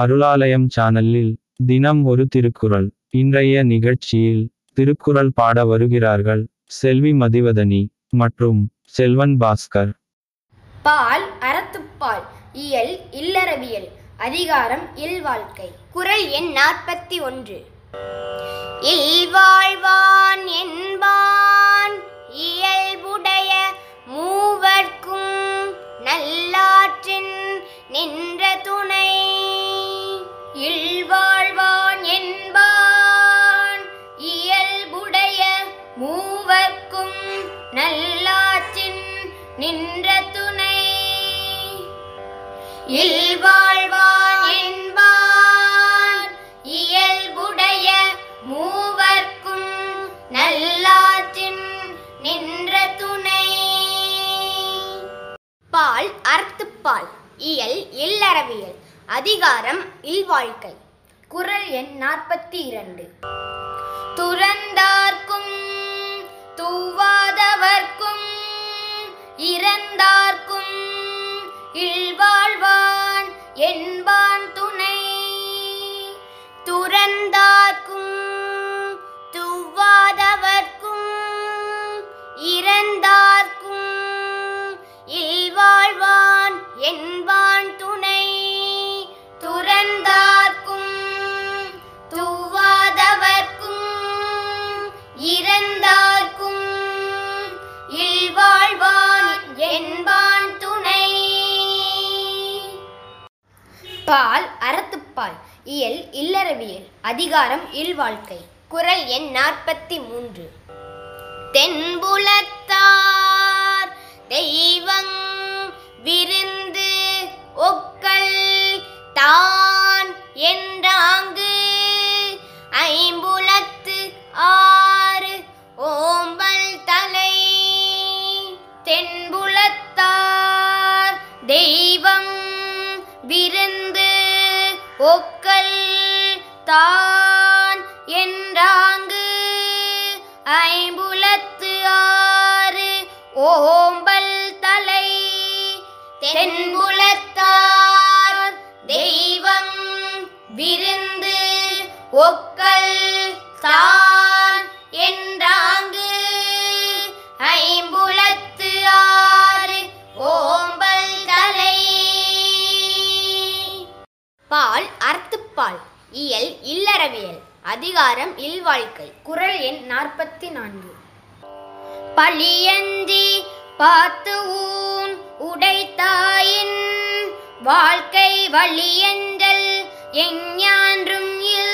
அருளாலயம் சேனலில் தினம் ஒரு திருக்குறள். இன்றைய நிகழ்ச்சியில் திருக்குறள் பாட வருகிறார்கள் செல்வி மதிவதனி மற்றும் செல்வன் பாஸ்கர். பால் அறத்துப்பால் இயல் இல்லறவியல் அதிகாரம் இல்வாழ்க்கை. குறள் எண் நாற்பத்தி ஒன்று. இல்வாழ்வான் என்பான் இயல்புடைய மூவர்க்கும் நல்லாற்றின் நின் இல்வாழ்வான் என்பான். இயல்புடைய மூவர்க்கும் நல்லாற்றின் நின்ற துணை. பால் அறத்துப்பால் இயல் இல்லறவியல் அதிகாரம் இல்வாழ்க்கை. குறள் எண் நாற்பத்தி இரண்டு துறந்தார்க்கும் தூவாதவர்க்கும் இறந்தார்க்கும் இல்வாழ்வான் என்பான் துணை. துறந்தார்க்கும் துவாதவர்க்கும் இறந்தார்க்கும் இல்வாழ்வான் என்பான் துணை. துறந்தார்க்கும் துவாதவர்க்கும் இறந்தார் பால் அறத்துப்பால் இயல் இல்லறவியல் அதிகாரம் இல்வாழ்க்கை. குறள் எண் நாற்பத்தி மூன்று தென்புலத்தார் தெய்வங் விருந்து ஒக்கல் தான் என்றாங்கு ஓம்பல் தலை தென்புலத்தார் தெய்வம் விருந்து ஒக்கல் தான் என்றாங்கு ஐம்புலத்து ஆறு ஓம்பல் தலை. பால் அறத்துப்பால் இயல் இல்லறவியல் அதிகாரம் இல்வாழ்க்கை குரல் எண் நாற்பத்தி நான்கு. பழியஞ்சி பார்த்து ஊன் உடைத்தாயின் வாழ்க்கை வழியஞ்சல் எஞ்ஞான்றும் இல்.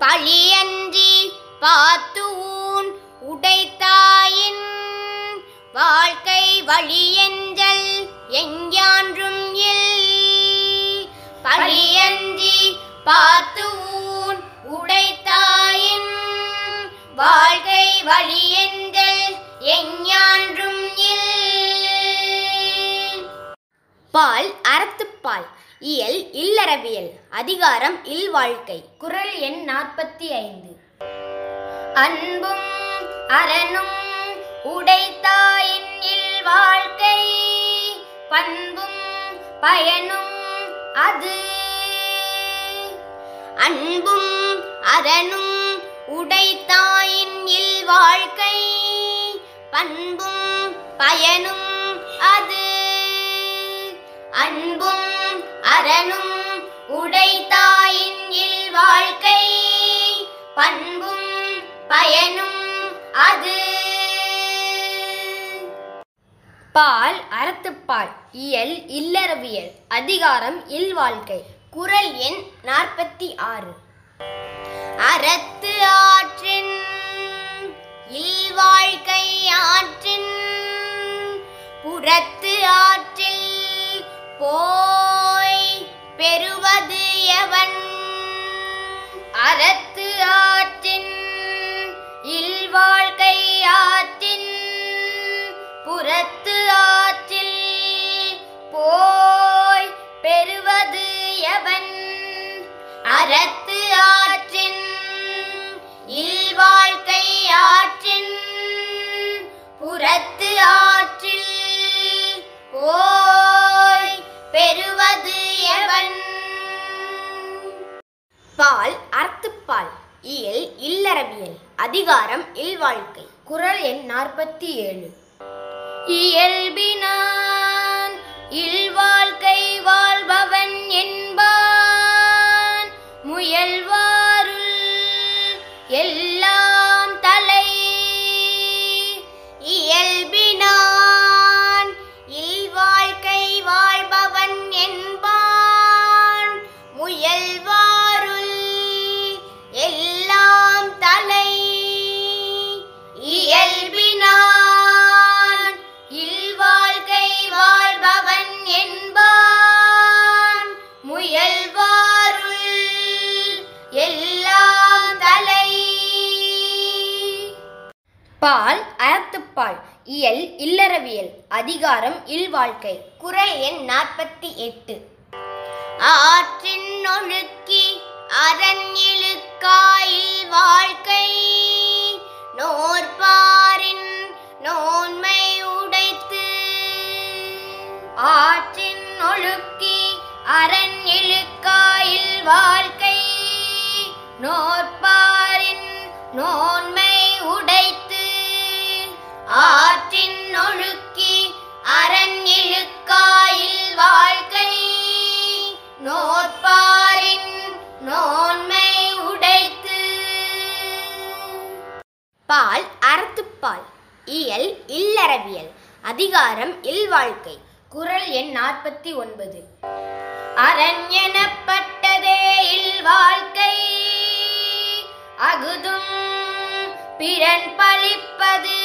பழியஞ்சி பார்த்து ஊன் உடைத்தாயின் வாழ்க்கை வழியஞ்சல் எஞ்ஞான்றும் இல். பழியஞ்சி பார்த்து ஊன் உடைத்தாயின் வாழ்க்கை வழியென்றல் எஞ்ஞான்றும் இல். பால் அறத்துப்பால் இயல் இல்லறவியல் அதிகாரம் இல்வாழ்க்கை குறள் எண் நாற்பத்தி ஐந்து அன்பும் அரணும் உடைத்தாயின் இல்வாழ்க்கை பண்பும் பயனும் அது. அன்பும் அரணும் உடைத்தாயின் இல்வாழ்க்கை பண்பும் பயனும் அது. அன்பும் அரணும் உடைத்தாயின் இல்வாழ்க்கை பண்பும் பயனும் அது. பால் அறத்துப்பால் இயல் இல்லறவியல் அதிகாரம் இல்வாழ்க்கை குறள் எண் நாற்பத்தி ஆறு. அறத்து ஆற்று புறத்து ஆற்றில் ஓய் பெறுவது எவன்? பால் அர்த்தப்பால் இயல் இல்லறவியல் அதிகாரம் இல்வாழ்க்கை குரல் எண் நாற்பத்தி ஏழு. இயல்பினா இயல் இல்லறவியல் அதிகாரம் இல்வாழ்க்கை. குரல் எண் நாற்பத்தி எட்டு. ஆற்றின் ஒழுக்கி அரண் இழுக்காயில் வாழ்க்கை நோற்பாரின் நோன்மை உடைத்து. ஆற்றின் ஒழுக்கி அரண் இழுக்காயில் வாழ்க்கை நோற்பாரின் நோன்மை உடைத்து. ஆற்றின் ஒழுக்கி அரண் இழுக்காயில் வாழ்க்கை. நோற்பாரின் நோன்மை உடைத்து. பால் அறத்துப்பால் இயல் இல்லறவியல் அதிகாரம் இல்வாழ்க்கை குரல் எண் நாற்பத்தி ஒன்பது. அரண் எனப்பட்டதே இல்வாழ்க்கை அகுதும் பிறன் பழிப்பது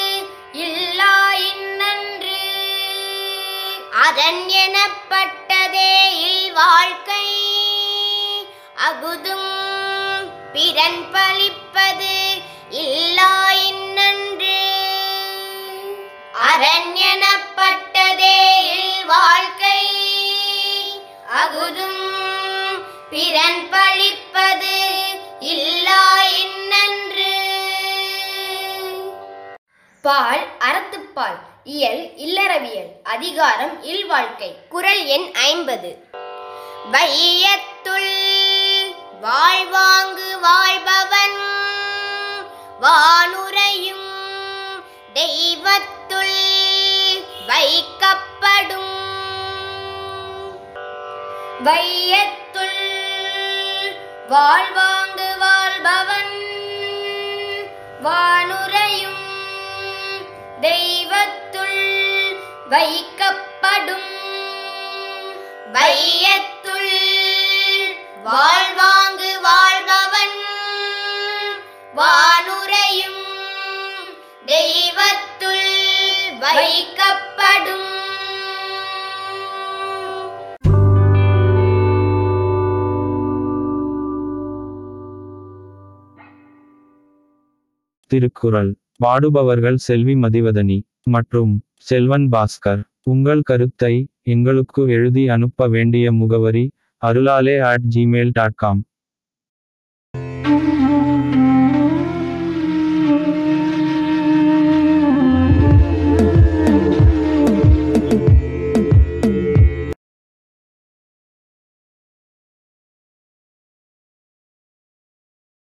இல்லாயின் நன்று அரண் எனப்பட்டதே இல்வாழ்க்கை. அகுதும் பிறன் பழிப்பது இல்லாயின் நன்று அரண் எனப்பட்டதே இல் வாழ்க்கை அகுதும் பிறன் பழிப்பது பால் அறத்துப்பால் இயல் இல்லறவியல் அதிகாரம் இல்வாழ்க்கை குரல் எண் ஐம்பது. வையத்துள் வாழ்வாங்கு வாழ்பவன் வானுரையும் தெய்வத்துள் வைக்கப்படும். வையத்துள் வாழ்வாங்கு வாழ்பவன் வானுரையும் தெய்வத்துள் வைக்கப்படும். வையத்துள் வாழ்வாங்கு வாழ்பவன் வானுரையும் தெய்வத்துள் வைக்கப்படும். திருக்குறள். பாடுபவர்கள் செல்வி மதிவதனி. மற்றும் செல்வன் பாஸ்கர் உங்கள் கருத்தை எங்களுக்கு எழுதி அனுப்ப வேண்டிய முகவரி அருளாலே அட் ஜிமெயில் டாட் காம்